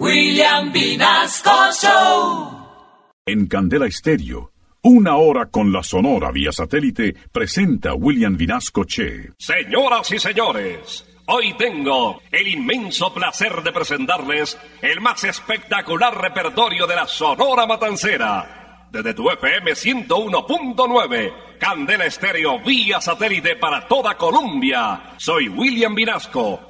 William Vinasco Show. En Candela Estéreo, una hora con la Sonora vía satélite presenta William Vinasco Che. Señoras y señores, hoy tengo el inmenso placer de presentarles el más espectacular repertorio de la Sonora Matancera. Desde tu FM 101.9, Candela Estéreo vía satélite para toda Colombia. Soy William Vinasco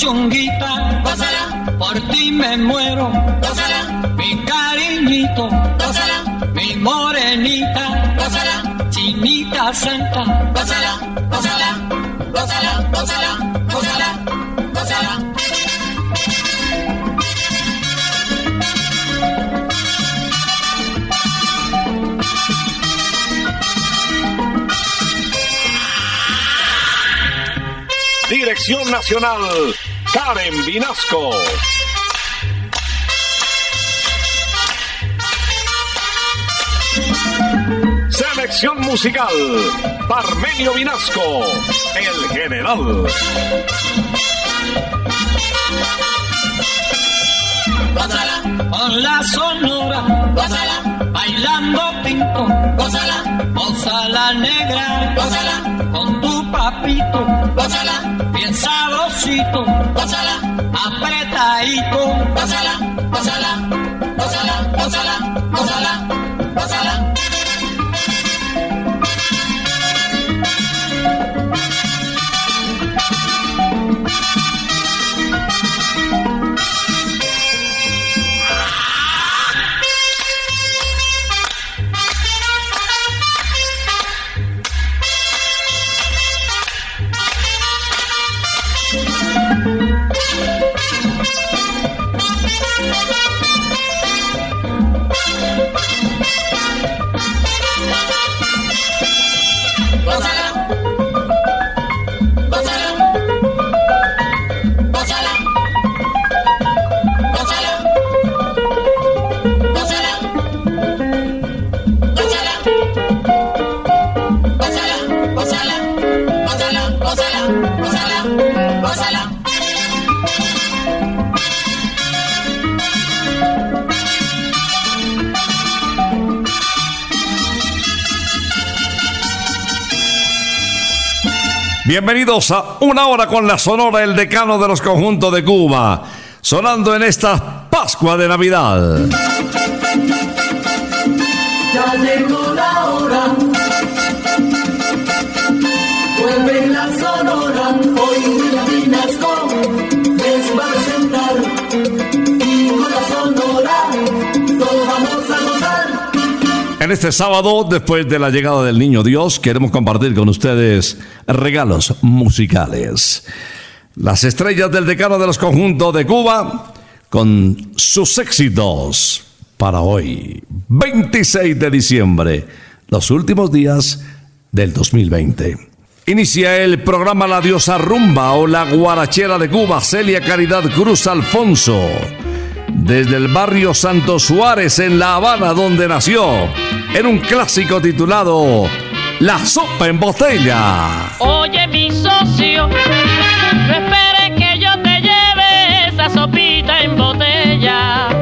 Mi puchunguita, gózala, por ti me muero, gózala, mi cariñito, gózala, mi morenita, gózala, chinita santa, gózala, gózala, gózala, gózala, gózala, gózala. Dirección Nacional, Karen Vinasco. Selección musical, Parmenio Vinasco, el general. Gózala, con la sonora, gózala, bailando pinto, gózala, gózala negra, gózala, con tu papito, gózala, bien sabrosito, apretadito, gózala, gózala, Bienvenidos a una hora con la sonora El Decano de los Conjuntos de Cuba, sonando en esta Pascua de Navidad. Este sábado, después de la llegada del Niño Dios, queremos compartir con ustedes regalos musicales. Las estrellas del Decano de los Conjuntos de Cuba con sus éxitos para hoy, 26 de diciembre, los últimos días del 2020. Inicia el programa La Diosa Rumba o La Guarachera de Cuba, Celia Caridad Cruz Alfonso. Desde el barrio Santo Suárez en La Habana, donde nació, en un clásico titulado La Sopa en Botella. Oye, mi socio, no esperes que yo te lleve esa sopita en botella.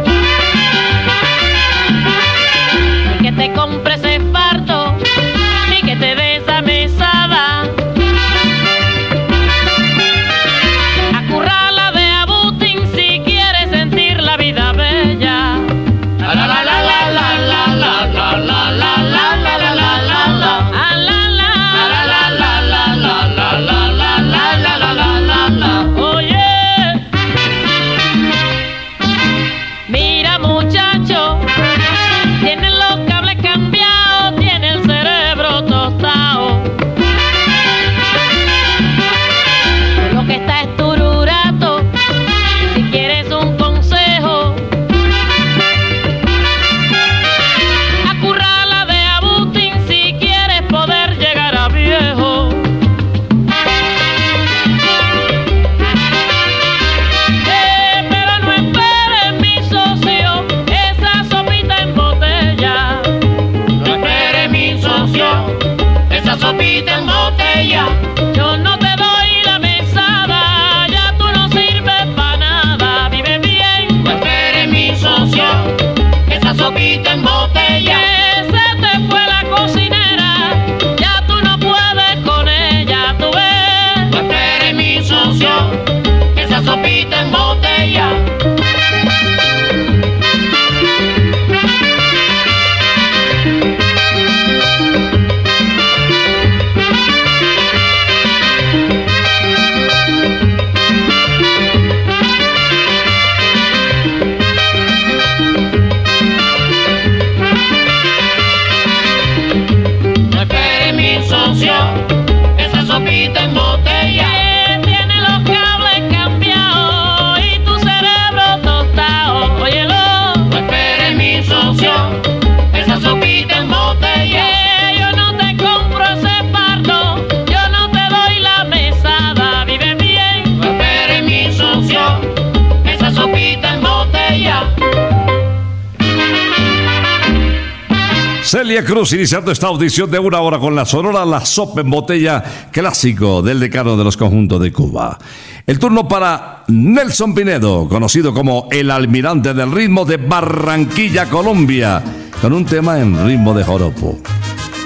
Cruz iniciando esta audición de una hora con la sonora La Sopa en Botella, clásico del decano de los conjuntos de Cuba. El turno para Nelson Pinedo, conocido como el almirante del ritmo de Barranquilla, Colombia, con un tema en ritmo de joropo.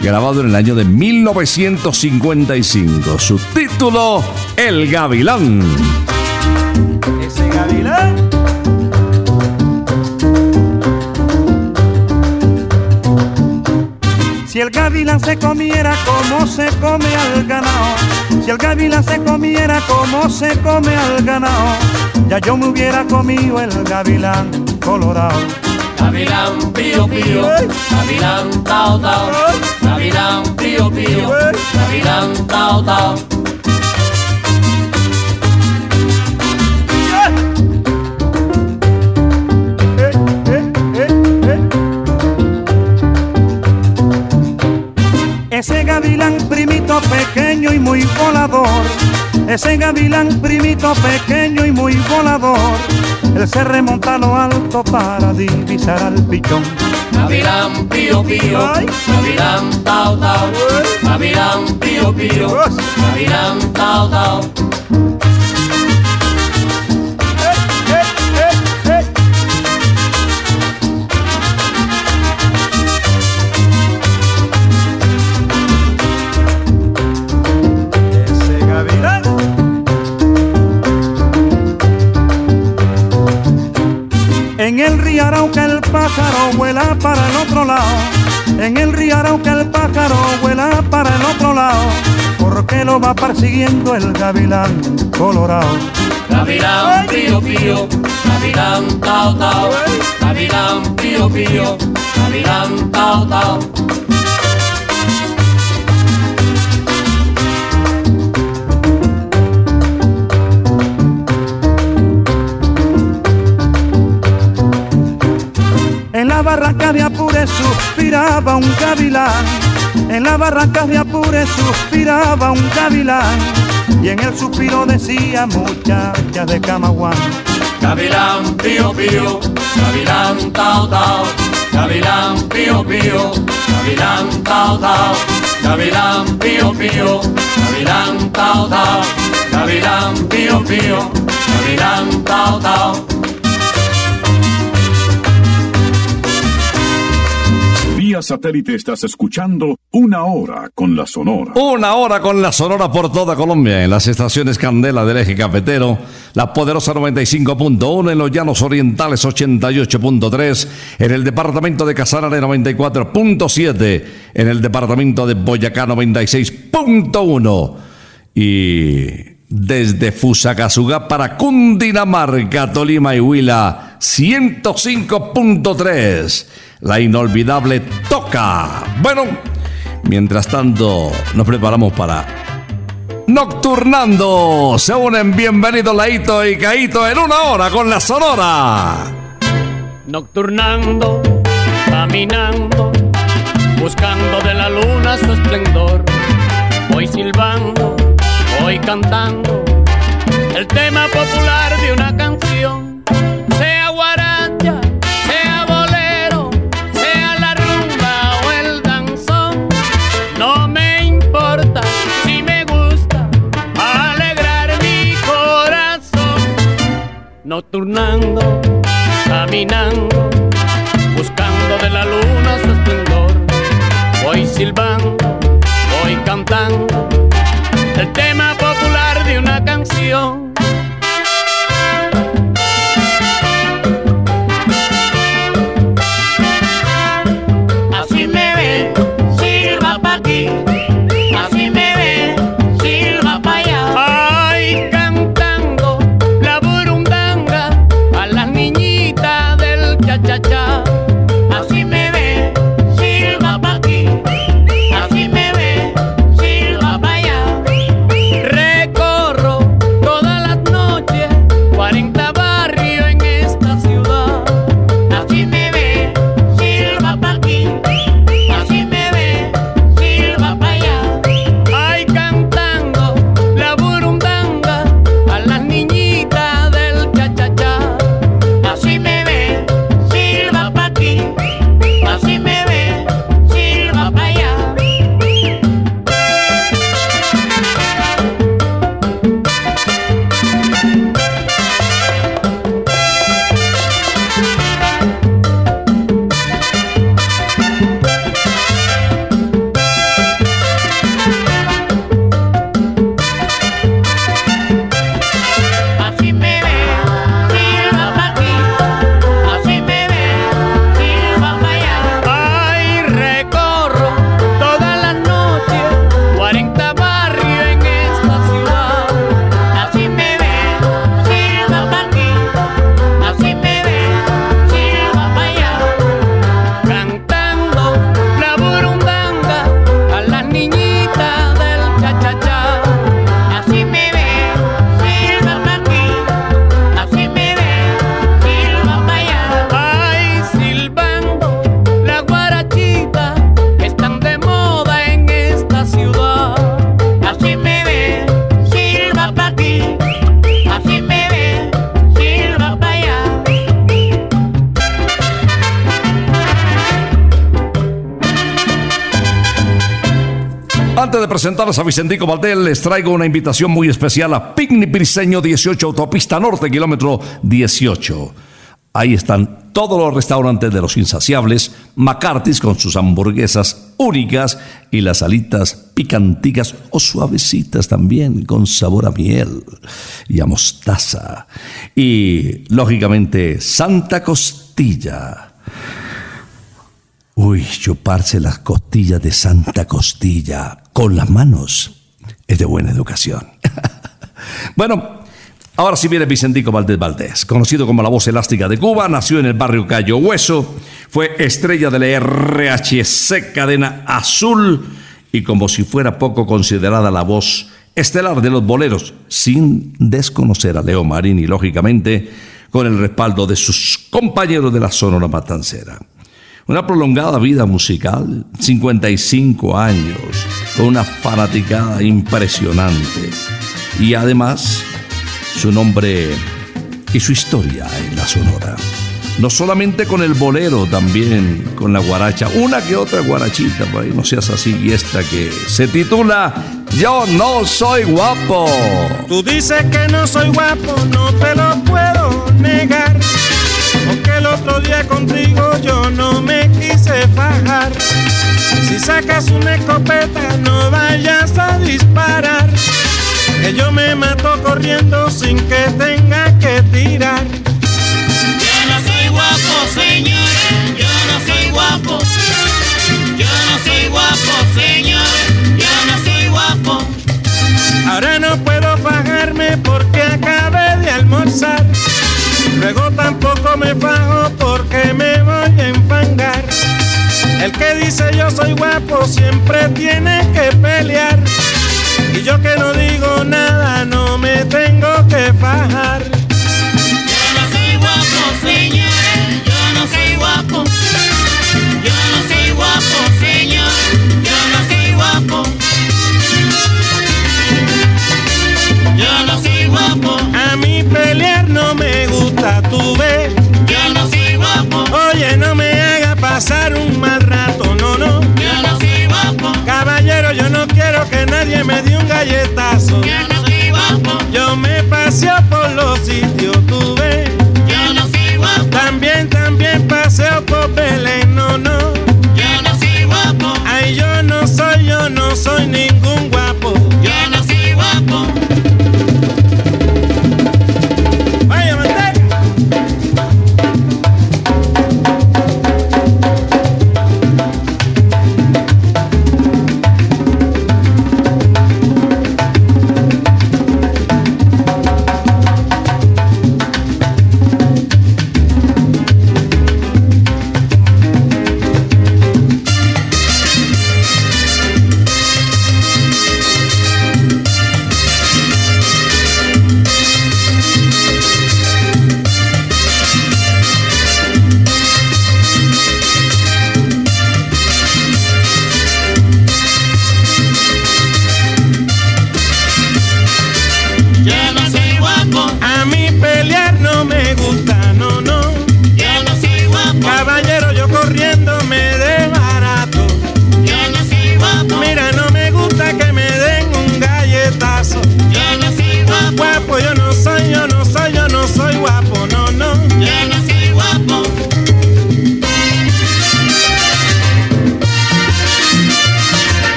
Grabado en el año de 1955. Su título, El Gavilán. Ese gavilán. Si el gavilán se comiera como se come al ganado, si el gavilán se comiera como se come al ganado, ya yo me hubiera comido el gavilán colorado. Gavilán pío pío, gavilán tao tao, gavilán pío pío, gavilán tao tao. Ese gavilán primito pequeño y muy volador, ese gavilán primito pequeño y muy volador, él se remonta a lo alto para divisar al pichón. Gavilán pío pío, gavilán tao tao, gavilán pío pío, gavilán tao tao. Vuela para el otro lado. En el río Arauca el pájaro vuela para el otro lado. Porque lo va persiguiendo el gavilán colorado. Gavilán pío pío, gavilán tao tao, gavilán pío pío, gavilán tao tao. En la barranca de Apure suspiraba un gavilán. En la barranca de Apure suspiraba un gavilán. Y en el suspiro decía muchacha de Camaguán. Gavilán pío pío, gavilán tao tao, gavilán pío pío, gavilán tao tao, gavilán pío pío, gavilán tao tao, gavilán pío pío, gavilán tao tao. Satélite estás escuchando Una Hora con la Sonora. Una hora con la Sonora por toda Colombia, en las estaciones Candela del eje cafetero, la poderosa 95.1 en los llanos orientales 88.3, en el departamento de Casanare 94.7, en el departamento de Boyacá 96.1 y desde Fusagasugá para Cundinamarca, Tolima y Huila 105.3. La inolvidable Toca. Bueno, mientras tanto nos preparamos para Nocturnando. Se unen bienvenidos Laito y Caito en una hora con la Sonora. Nocturnando, caminando, buscando de la luna su esplendor. Voy silbando, voy cantando el tema popular de una canción guaracha, sea bolero, sea la rumba o el danzón, no me importa si me gusta alegrar mi corazón. Nocturnando, caminando, buscando de la luna su esplendor, voy silbando, voy cantando el tema popular de una canción. Presentarles a Vicentico Valdés, les traigo una invitación muy especial a Picnic Briseño 18, Autopista Norte, kilómetro 18. Ahí están todos los restaurantes de los insaciables, McCarthy's con sus hamburguesas únicas y las alitas picanticas o suavecitas también, con sabor a miel y a mostaza. Y, lógicamente, Santa Costilla. Uy, chuparse las costillas de Santa Costilla con las manos es de buena educación. bueno, ahora sí viene Vicentico Valdés Valdés, conocido como la voz elástica de Cuba, nació en el barrio Cayo Hueso, fue estrella de la RHC Cadena Azul y como si fuera poco considerada la voz estelar de los boleros, sin desconocer a Leo Marín y lógicamente con el respaldo de sus compañeros de la Sonora Matancera. Una prolongada vida musical, 55 años, con una fanaticada impresionante. Y además, su nombre y su historia en la Sonora. No solamente con el bolero, también con la guaracha. Una que otra guarachita, por ahí no seas así. Y esta que se titula Yo no soy guapo. Tú dices que no soy guapo, no te lo puedo negar. Porque el otro día contigo yo Si sacas una escopeta, no vayas a disparar. Que yo me mato corriendo sin que tenga que tirar. Yo no soy guapo, señores, yo no soy guapo. Yo no soy guapo, señores, yo no soy guapo. Ahora no puedo fajarme porque acabé de almorzar. Luego tampoco me fajo porque me voy a enfangar. El que dice yo soy guapo siempre tiene que pelear. Y yo que no digo nada no me tengo que fajar. Yo no soy guapo, señores, yo no soy guapo. Yo no soy guapo, que nadie me dé un galletazo. Yo me paseo por los sitios,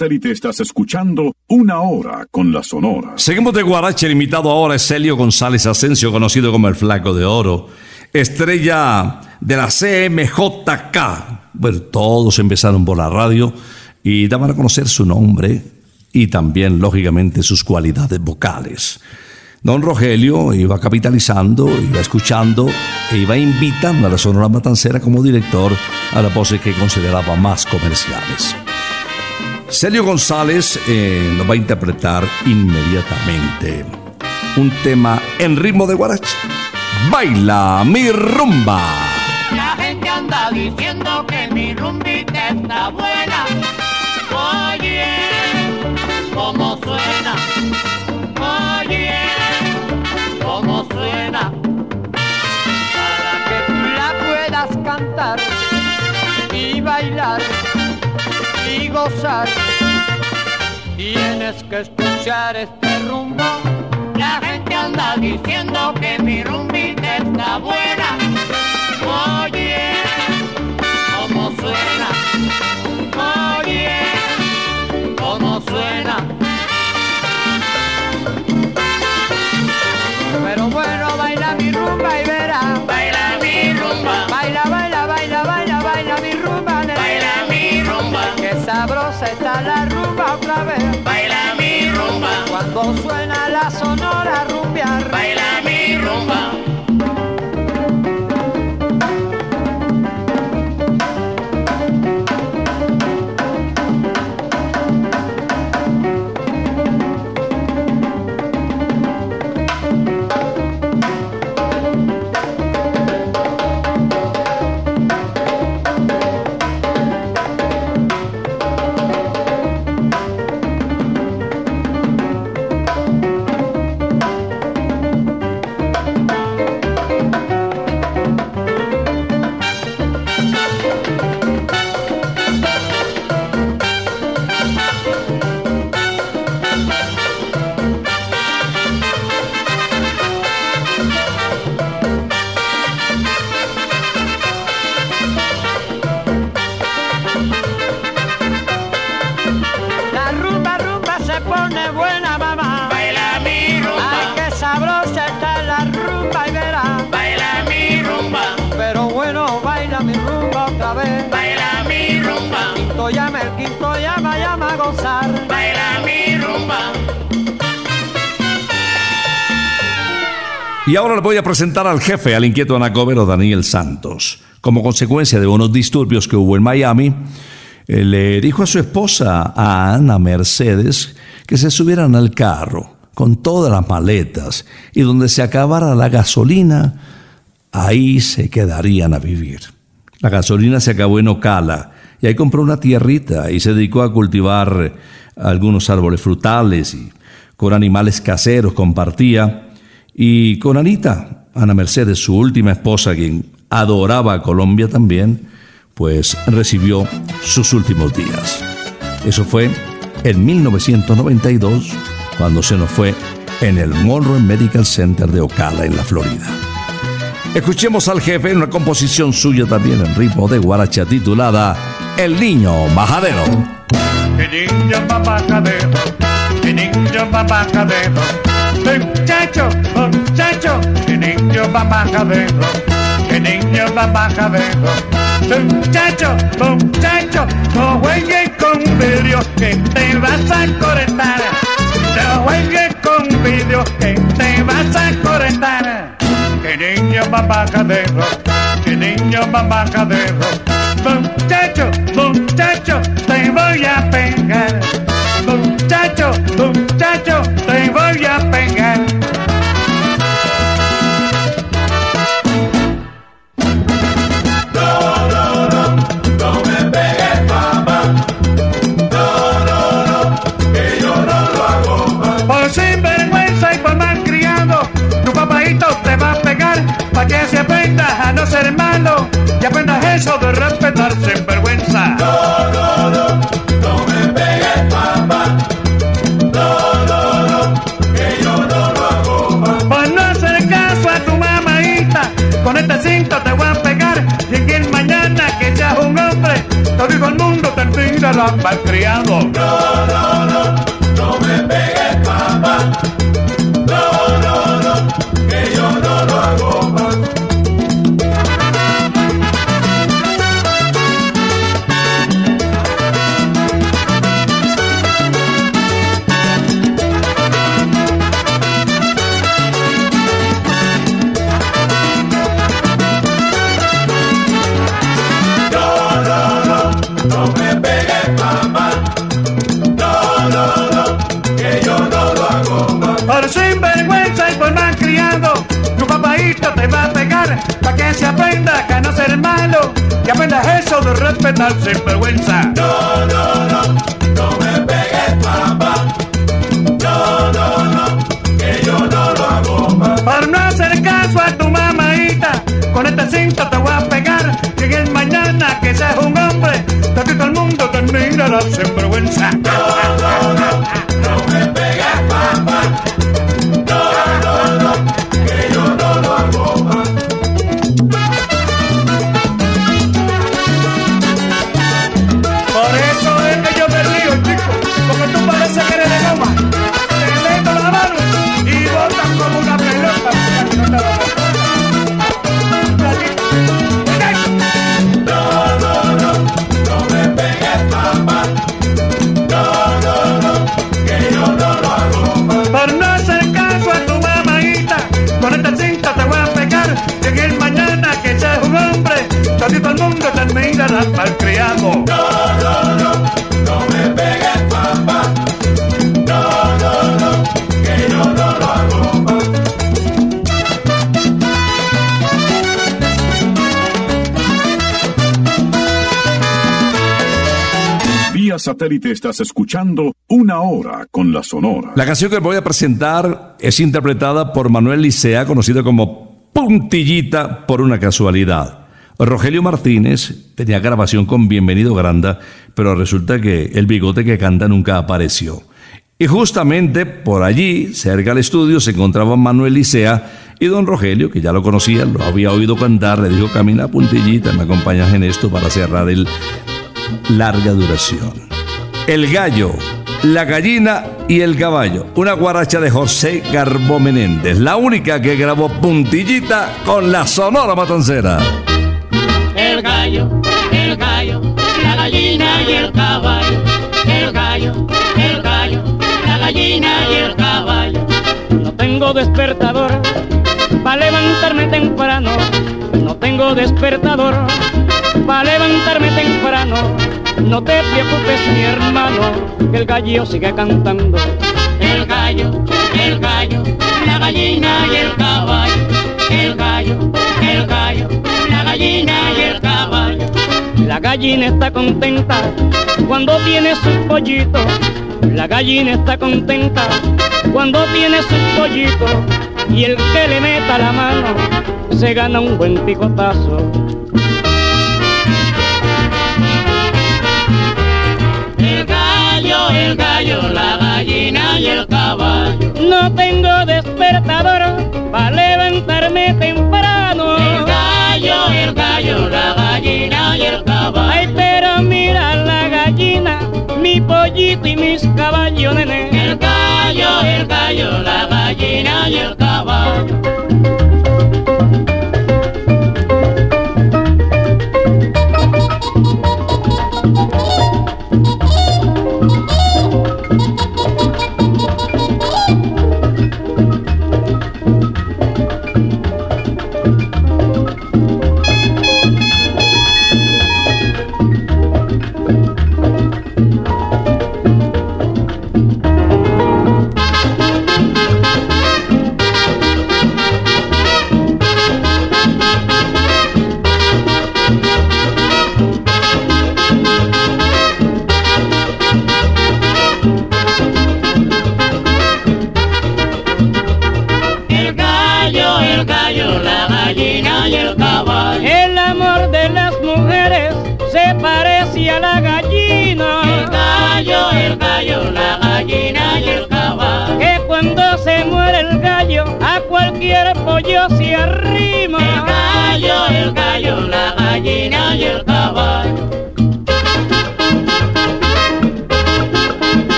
satélite estás escuchando Una Hora con la Sonora. Seguimos de Guarache, el invitado ahora es Celio González Asensio, conocido como el Flaco de Oro, estrella de la CMJK. Bueno, todos empezaron por la radio y daban a conocer su nombre y también, lógicamente, sus cualidades vocales. Don Rogelio iba capitalizando, iba escuchando e iba invitando a la Sonora Matancera como director a las voces que consideraba más comerciales. Celio González eh, nos va a interpretar inmediatamente un tema en ritmo de guarache. Baila mi rumba. La gente anda diciendo que mi rumbita está buena. Oye, cómo suena. Oye, cómo suena. Para que tú la puedas cantar y bailar tienes que escuchar este rumbo. La gente anda diciendo que mi rumbita está buena. Oye, cómo suena. La rumba otra vez. Baila mi rumba. Cuando suena la sonora rumbear. Baila mi rumba. Y ahora le voy a presentar al jefe, al inquieto anacobero Daniel Santos. Como consecuencia de unos disturbios que hubo en Miami, eh, le dijo a su esposa, Ana Mercedes, que se subieran al carro con todas las maletas y donde se acabara la gasolina, ahí se quedarían a vivir. La gasolina se acabó en Ocala y ahí compró una tierrita y se dedicó a cultivar algunos árboles frutales y con animales caseros compartía. Y con Anita, Ana Mercedes, su última esposa, quien adoraba a Colombia también, pues recibió sus últimos días. Eso fue en 1992, cuando se nos fue en el Monroe Medical Center de Ocala, en la Florida. Escuchemos al jefe en una composición suya también en ritmo de guaracha titulada El Niño Majadero. Que niño papajadero, que niño papajadero. Muchacho, niño papajadero, que niño papajadero. Muchacho, muchacho, no juegues con vidrio que te vas a cortar. No juegues con vidrio que te vas a cortar. Que niño papajadero, que niño papajadero. Muchacho, muchacho, te voy a pegar. Muchacho, muchacho, hermanos, hermano, ya apenas eso de respetar sin vergüenza. No, no, no, no me pegues, papá. No, no, no, que yo no lo hago. Papá. Pues no hacer caso a tu mamadita, con este cinto te voy a pegar. Y aquí mañana que seas un hombre, todo el mundo te tira la malcriado. No, no, no, no me pegues, sinvergüenza y por malcriado, tu papaito te va a pegar para que se aprenda que a no ser malo y aprendas eso de respetar sinvergüenza. No, no, no, no me pegues, papá. No, no, no, que yo no lo hago más. Por no hacer caso a tu mamaita, con este cinto te voy a pegar. El mañana que seas un hombre, te mirará sinvergüenza. No, no, no, no me pegues, papá. No, no, no, que yo no lo hago. Vía satélite estás escuchando Una Hora con la Sonora. La canción que voy a presentar es interpretada por Manuel Licea, conocido como Puntillita por una casualidad. Rogelio Martínez tenía grabación con Bienvenido Granda, pero resulta que el bigote que canta nunca apareció. Y justamente por allí, cerca del estudio, se encontraba Manuel Licea y don Rogelio, que ya lo conocía, lo había oído cantar, le dijo, camina puntillita, me acompañas en esto para cerrar el larga duración. El gallo, la gallina y el caballo. Una guaracha de José Garbo Menéndez, la única que grabó puntillita con la Sonora Matancera. El gallo, el gallo, la gallina y el caballo. El gallo, el gallo, la gallina y el caballo. No tengo despertador para levantarme temprano. No tengo despertador para levantarme temprano. No te preocupes, mi hermano, que el gallo sigue cantando. El gallo, el gallo, la gallina y el caballo. El gallo, el gallo, gallina y el caballo. La gallina está contenta cuando tiene sus pollitos. La gallina está contenta cuando tiene sus pollitos. Y el que le meta la mano se gana un buen picotazo. El gallo, el gallo, la gallina y el caballo. No tengo despertador para levantarme temprano. El gallo, la gallina y el caballo. Ay, pero mira la gallina, mi pollito y mis caballos, nene. El gallo, el gallo, la gallina y el caballo.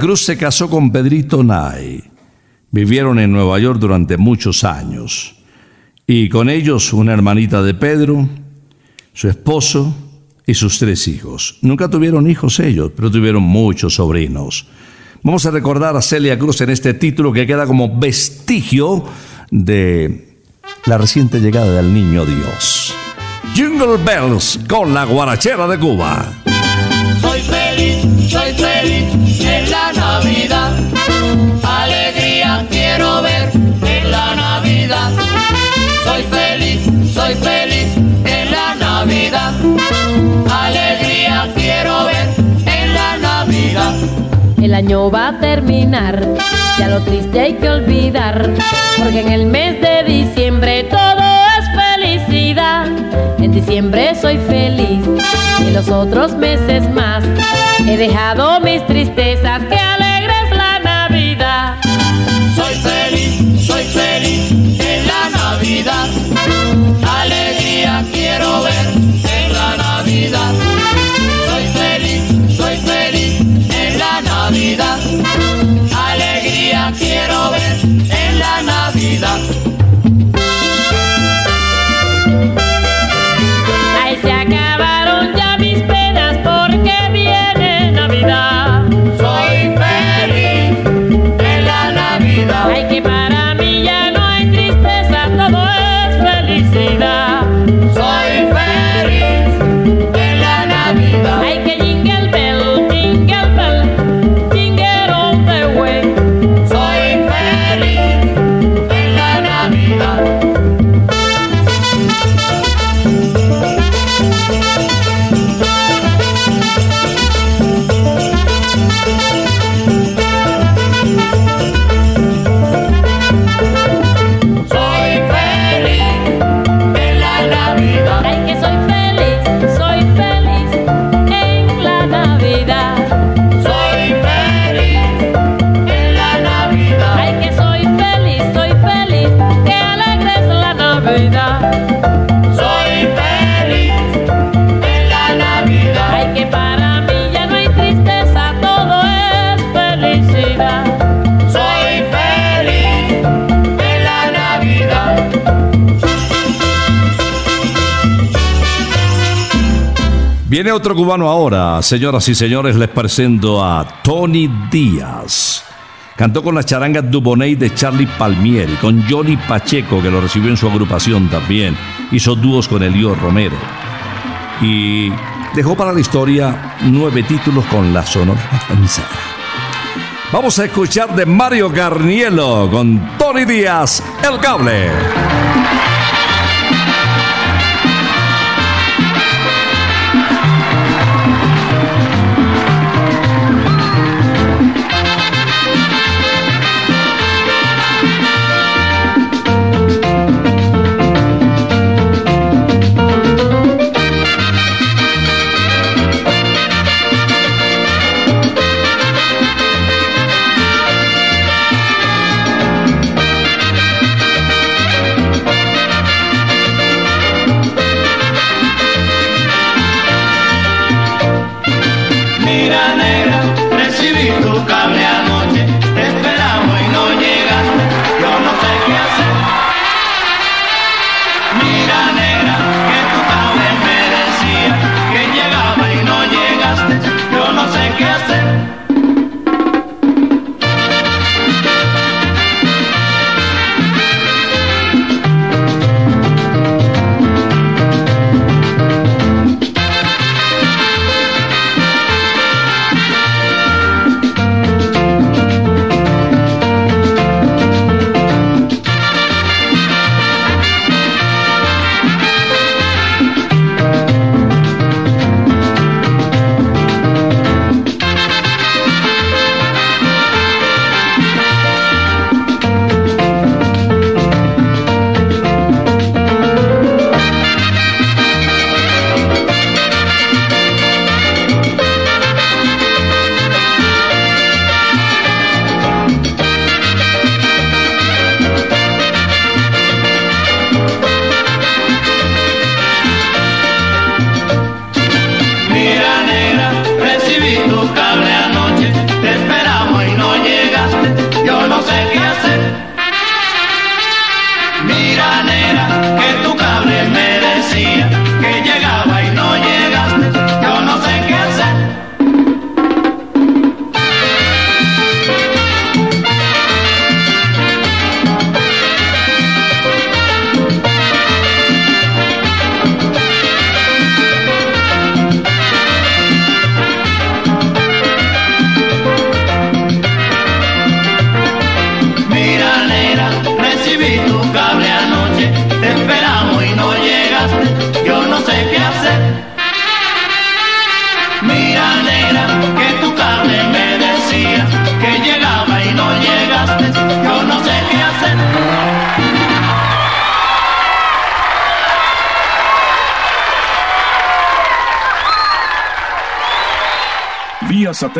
Cruz se casó con Pedrito Nay. Vivieron en Nueva York durante muchos años. Y con ellos una hermanita de Pedro, su esposo y sus tres hijos. Nunca tuvieron hijos ellos, pero tuvieron muchos sobrinos. Vamos a recordar a Celia Cruz en este título que queda como vestigio de la reciente llegada del niño Dios. Jingle Bells con la guarachera de Cuba. Soy feliz, en la Navidad. Alegría quiero ver en la Navidad. Soy feliz, soy feliz en la Navidad. Alegría quiero ver en la Navidad. El año va a terminar, ya lo triste hay que olvidar, porque en el mes de diciembre todo. En diciembre soy feliz y en los otros meses más. He dejado mis tristezas, que ahora, señoras y señores, les presento a Tony Díaz. Cantó con la charanga Dubonnet de Charlie Palmieri, con Johnny Pacheco, que lo recibió en su agrupación también. Hizo dúos con Elío Romero. Y dejó para la historia nueve títulos con la Sonora. Vamos a escuchar de Mario Garnielo con Tony Díaz, El Cable.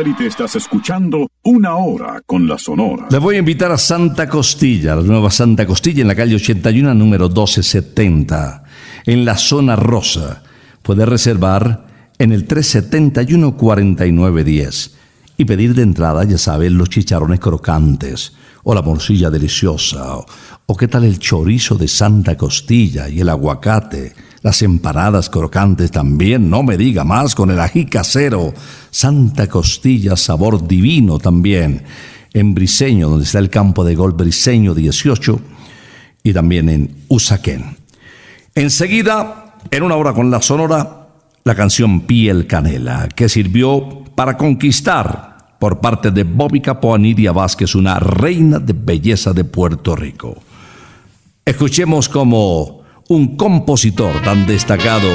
Satélite estás escuchando Una Hora con la Sonora. Le voy a invitar a Santa Costilla, la nueva Santa Costilla en la calle 81, número 1270, en la zona rosa. Puede reservar en el 371-4910 y pedir de entrada, ya saben, los chicharrones crocantes o la morcilla deliciosa o, qué tal el chorizo de Santa Costilla y el aguacate las empanadas crocantes también, no me diga más, con el ají casero, Santa Costilla, sabor divino también, en Briseño, donde está el campo de gol Briseño 18, y también en Usaquén. Enseguida, en una hora con la sonora, la canción Piel Canela, que sirvió para conquistar por parte de Bobby Capó Nidia Vázquez, una reina de belleza de Puerto Rico. Escuchemos como un compositor tan destacado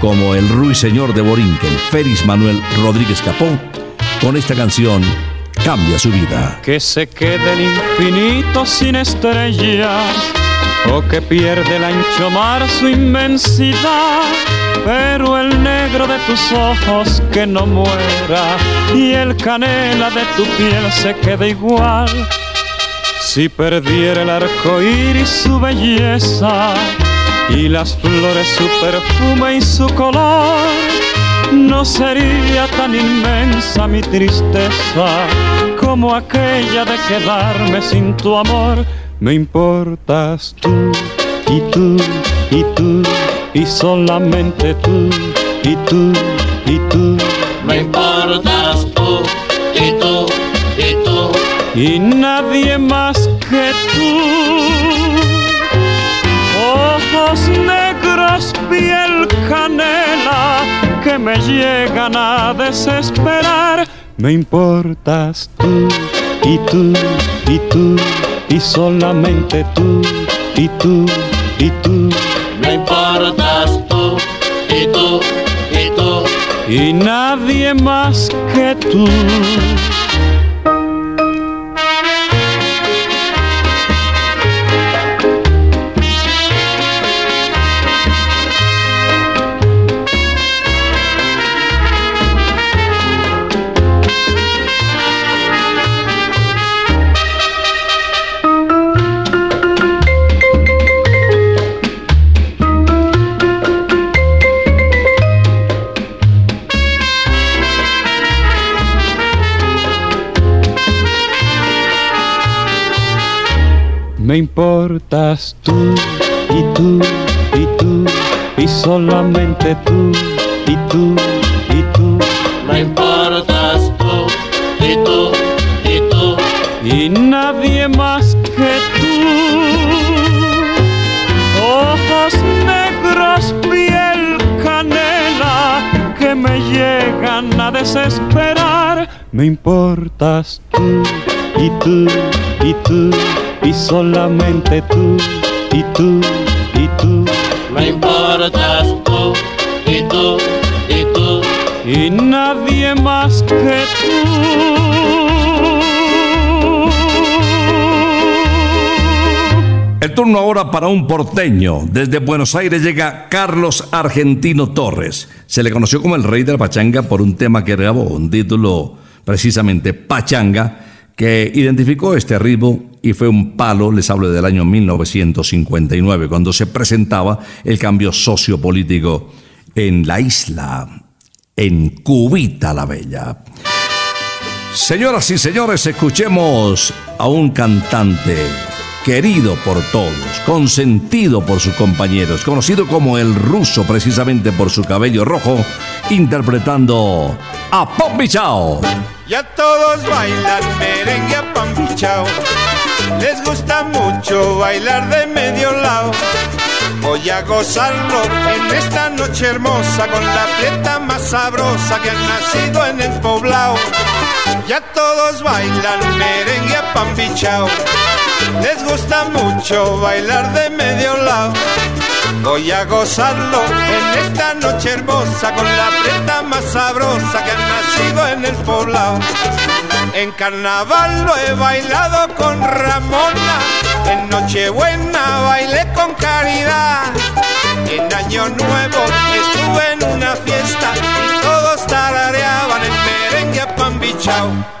como el ruiseñor de Borinquen, Félix Manuel Rodríguez Capó, con esta canción cambia su vida. Que se quede el infinito sin estrellas o que pierde el ancho mar su inmensidad. Pero el negro de tus ojos que no muera y el canela de tu piel se quede igual. Si perdiera el arco iris su belleza y las flores su perfume y su color, no sería tan inmensa mi tristeza como aquella de quedarme sin tu amor. Me importas tú y tú y tú y solamente tú y tú y tú. Me importas tú y tú y tú. Y nadie más que tú ojos negros, piel canela, que me llegan a desesperar. Me importas tú y tú y tú y solamente tú y tú y tú. Me importas tú y tú y tú. Y nadie más que tú. Para un porteño. Desde Buenos Aires llega Carlos Argentino Torres. Se le conoció como el rey de la pachanga por un tema que grabó, un título precisamente Pachanga, que identificó este ritmo y fue un palo, les hablo del año 1959, cuando se presentaba el cambio sociopolítico en la isla, en Cubita la Bella. Señoras y señores, escuchemos a un cantante querido por todos, consentido por sus compañeros, conocido como el ruso precisamente por su cabello rojo, interpretando a Pop Chao. Ya todos bailan merengue a pampichao. Les gusta mucho bailar de medio lado. Voy a gozarlo en esta noche hermosa con la prieta más sabrosa que ha nacido en el poblado. Ya todos bailan merengue a pampichao. Les gusta mucho bailar de medio lado. Voy a gozarlo en esta noche hermosa con la preta más sabrosa que ha en el poblado. En carnaval lo he bailado con Ramona, en Nochebuena bailé con Caridad. En Año Nuevo estuve en una fiesta y todos tarareaban el merengue a pan.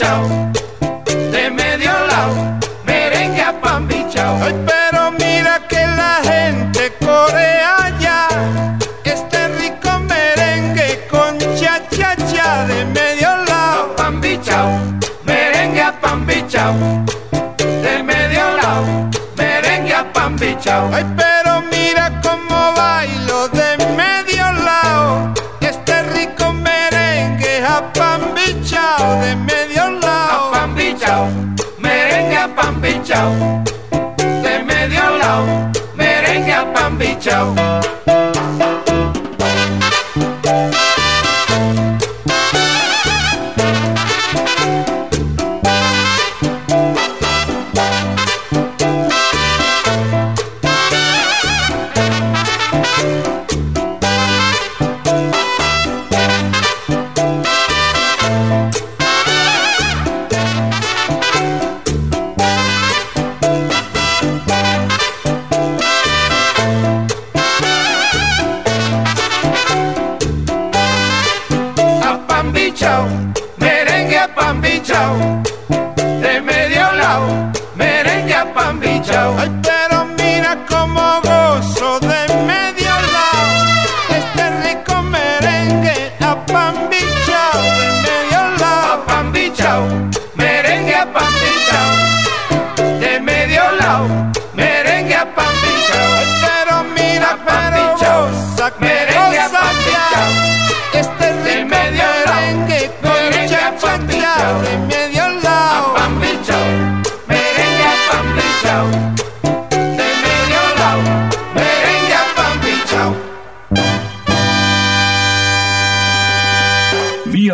De medio lado, merengue a pan bichao. Ay, pero mira que la gente corea ya este rico merengue con cha cha cha de medio lado. Pan bichao, merengue a pan bichao. De medio lado, merengue a pan bichao. Ay, pero a pan bichao. De medio lado, merengue a pan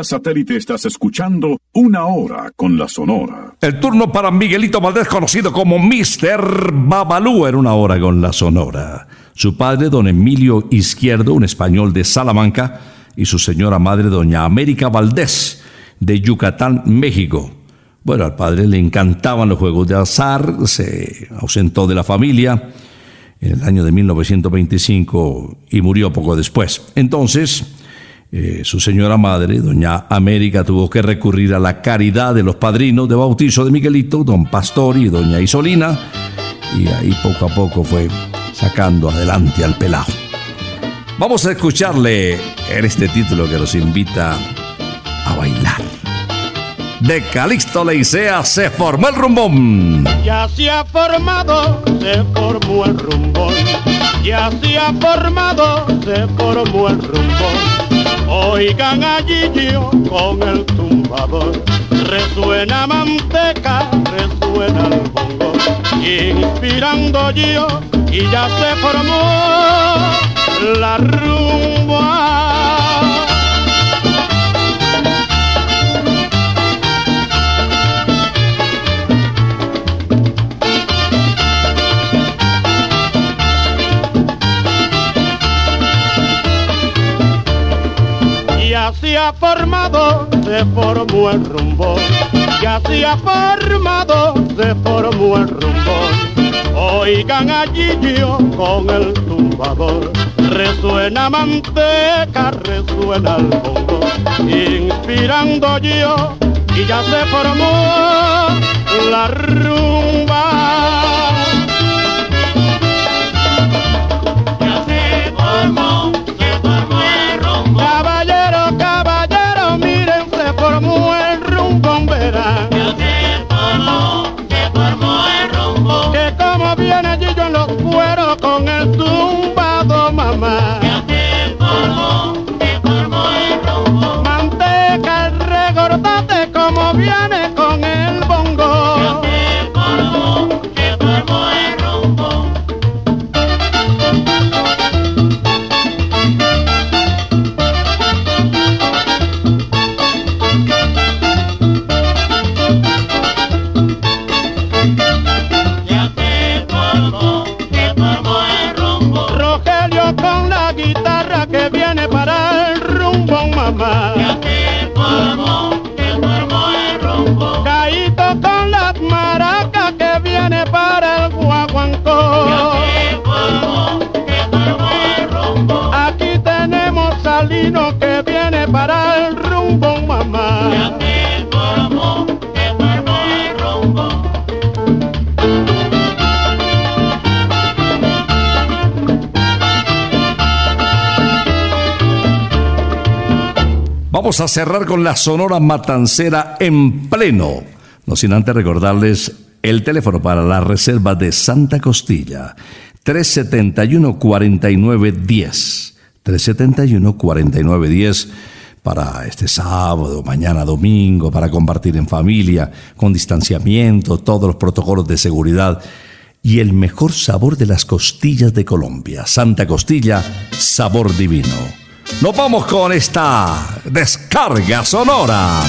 Satélite estás escuchando Una Hora con la Sonora. El turno para Miguelito Valdés, conocido como Mr. Babalú, en una hora con la Sonora. Su padre, don Emilio Izquierdo, un español de Salamanca, y su señora madre, doña América Valdés, de Yucatán, México. Bueno, al padre le encantaban los juegos de azar, se ausentó de la familia en el año de 1925 y murió poco después. Entonces, eh, su señora madre, doña América, tuvo que recurrir a la caridad de los padrinos de bautizo de Miguelito, don Pastor y doña Isolina, y ahí poco a poco fue sacando adelante al pelado. Vamos a escucharle en este título que nos invita a bailar. De Calixto Leicea se formó el rumbón. Ya se ha formado, se formó el rumbón. Ya se ha formado, se formó el rumbón. Oigan allí yo con el tumbador. Resuena manteca, resuena el bongo. Inspirando yo y ya se formó la rumba. Ya se ha formado, se formó el rumbo. Ya se ha formado, se formó el rumbo. Oigan allí yo con el tumbador. Resuena manteca, resuena el bongo. Inspirando yo y ya se formó la rumba. Cueros con el tumbado, Vamos a cerrar con la Sonora Matancera en pleno. No sin antes recordarles el teléfono para la reserva de Santa Costilla. 371-4910. 371-4910 para este sábado, mañana domingo, para compartir en familia, con distanciamiento, todos los protocolos de seguridad y el mejor sabor de las costillas de Colombia. Santa Costilla, sabor divino. Nos vamos con esta descarga sonora.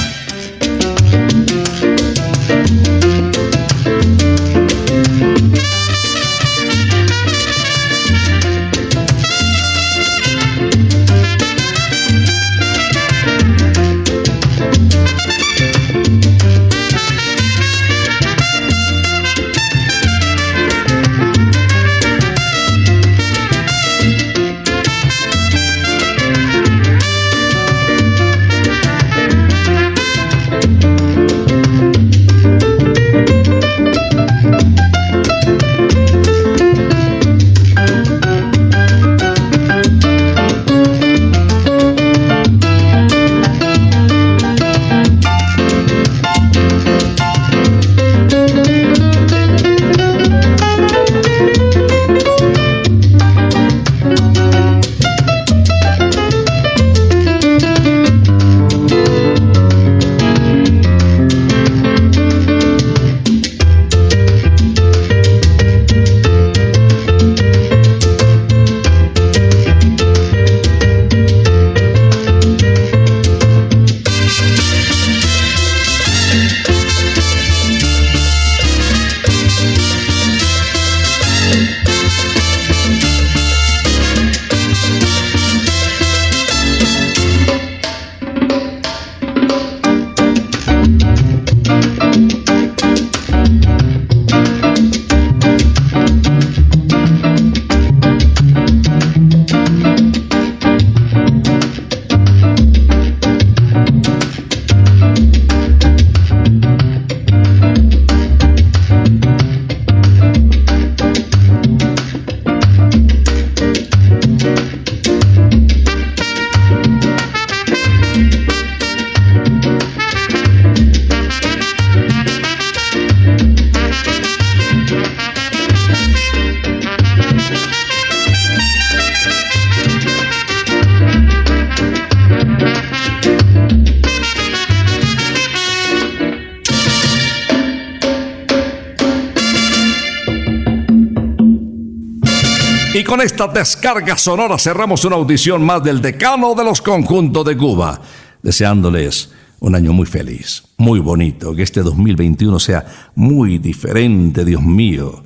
Esta descarga sonora cerramos una audición más del decano de los conjuntos de Cuba, deseándoles un año muy feliz, muy bonito, que este 2021 sea muy diferente, Dios mío,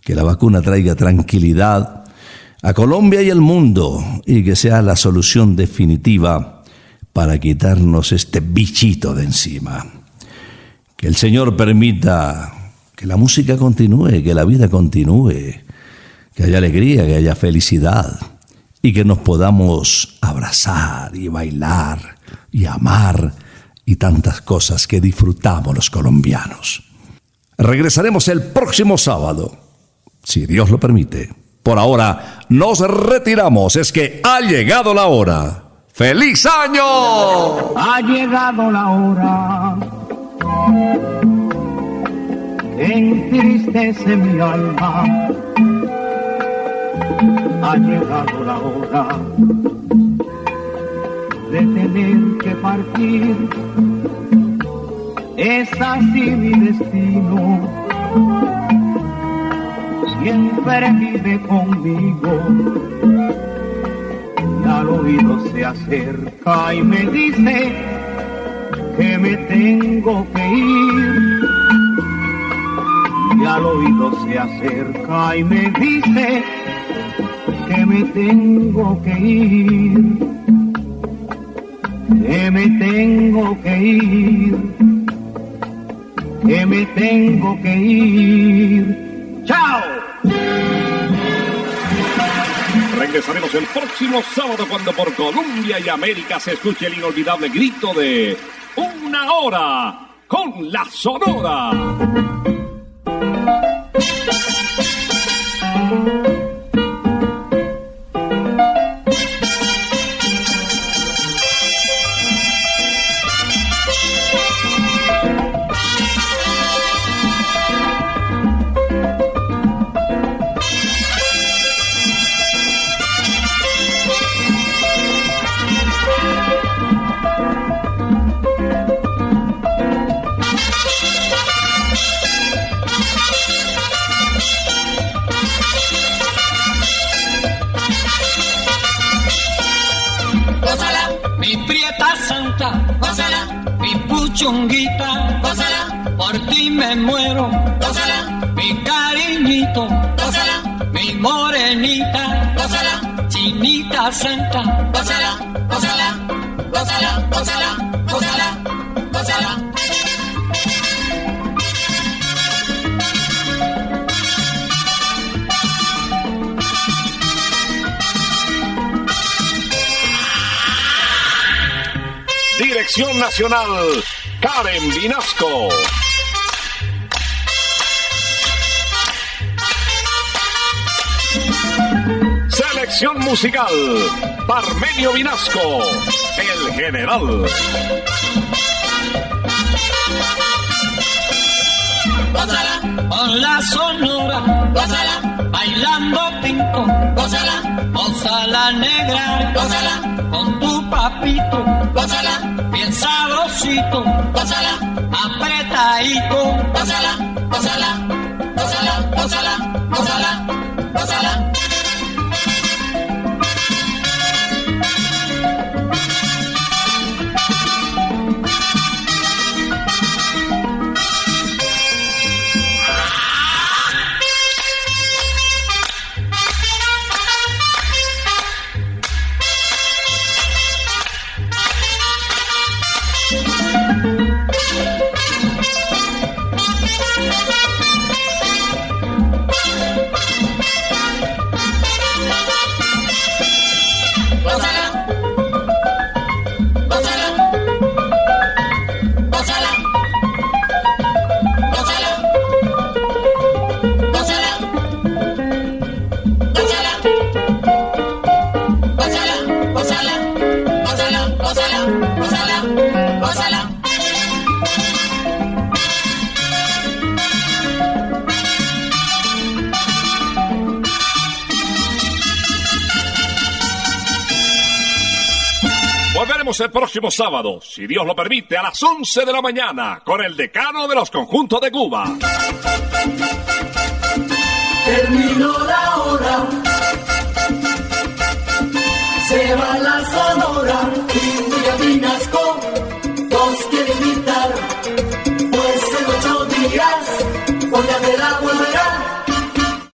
que la vacuna traiga tranquilidad a Colombia y al mundo y que sea la solución definitiva para quitarnos este bichito de encima. Que el Señor permita que la música continúe, que la vida continúe, que haya alegría, que haya felicidad y que nos podamos abrazar y bailar y amar y tantas cosas que disfrutamos los colombianos. Regresaremos el próximo sábado, si Dios lo permite. Por ahora nos retiramos, es que ha llegado la hora. ¡Feliz año! Ha llegado la hora entristece mi alma. Ha llegado la hora de tener que partir. Es así mi destino. Siempre vive conmigo y al oído se acerca y me dice que me tengo que ir. Y al oído se acerca y me dice que me tengo que ir. Que me tengo que ir. Que me tengo que ir. ¡Chao! Regresaremos el próximo sábado cuando por Colombia y América se escuche el inolvidable grito de Una hora con la Sonora. Nacional, Karen Vinasco. Selección musical, Parmenio Vinasco, el general. Gózala, con la sonora, gózala, bailando pinto, gózala, gózala negra, gózala, con tu papito, gózala, sabrosito, pásala, apretadito, pásala, pásala, pásala, pásala, pásala, pásala. El próximo sábado, si Dios lo permite, a las 11 de la mañana, con el decano de los conjuntos de Cuba. Terminó la hora. Se va la sonora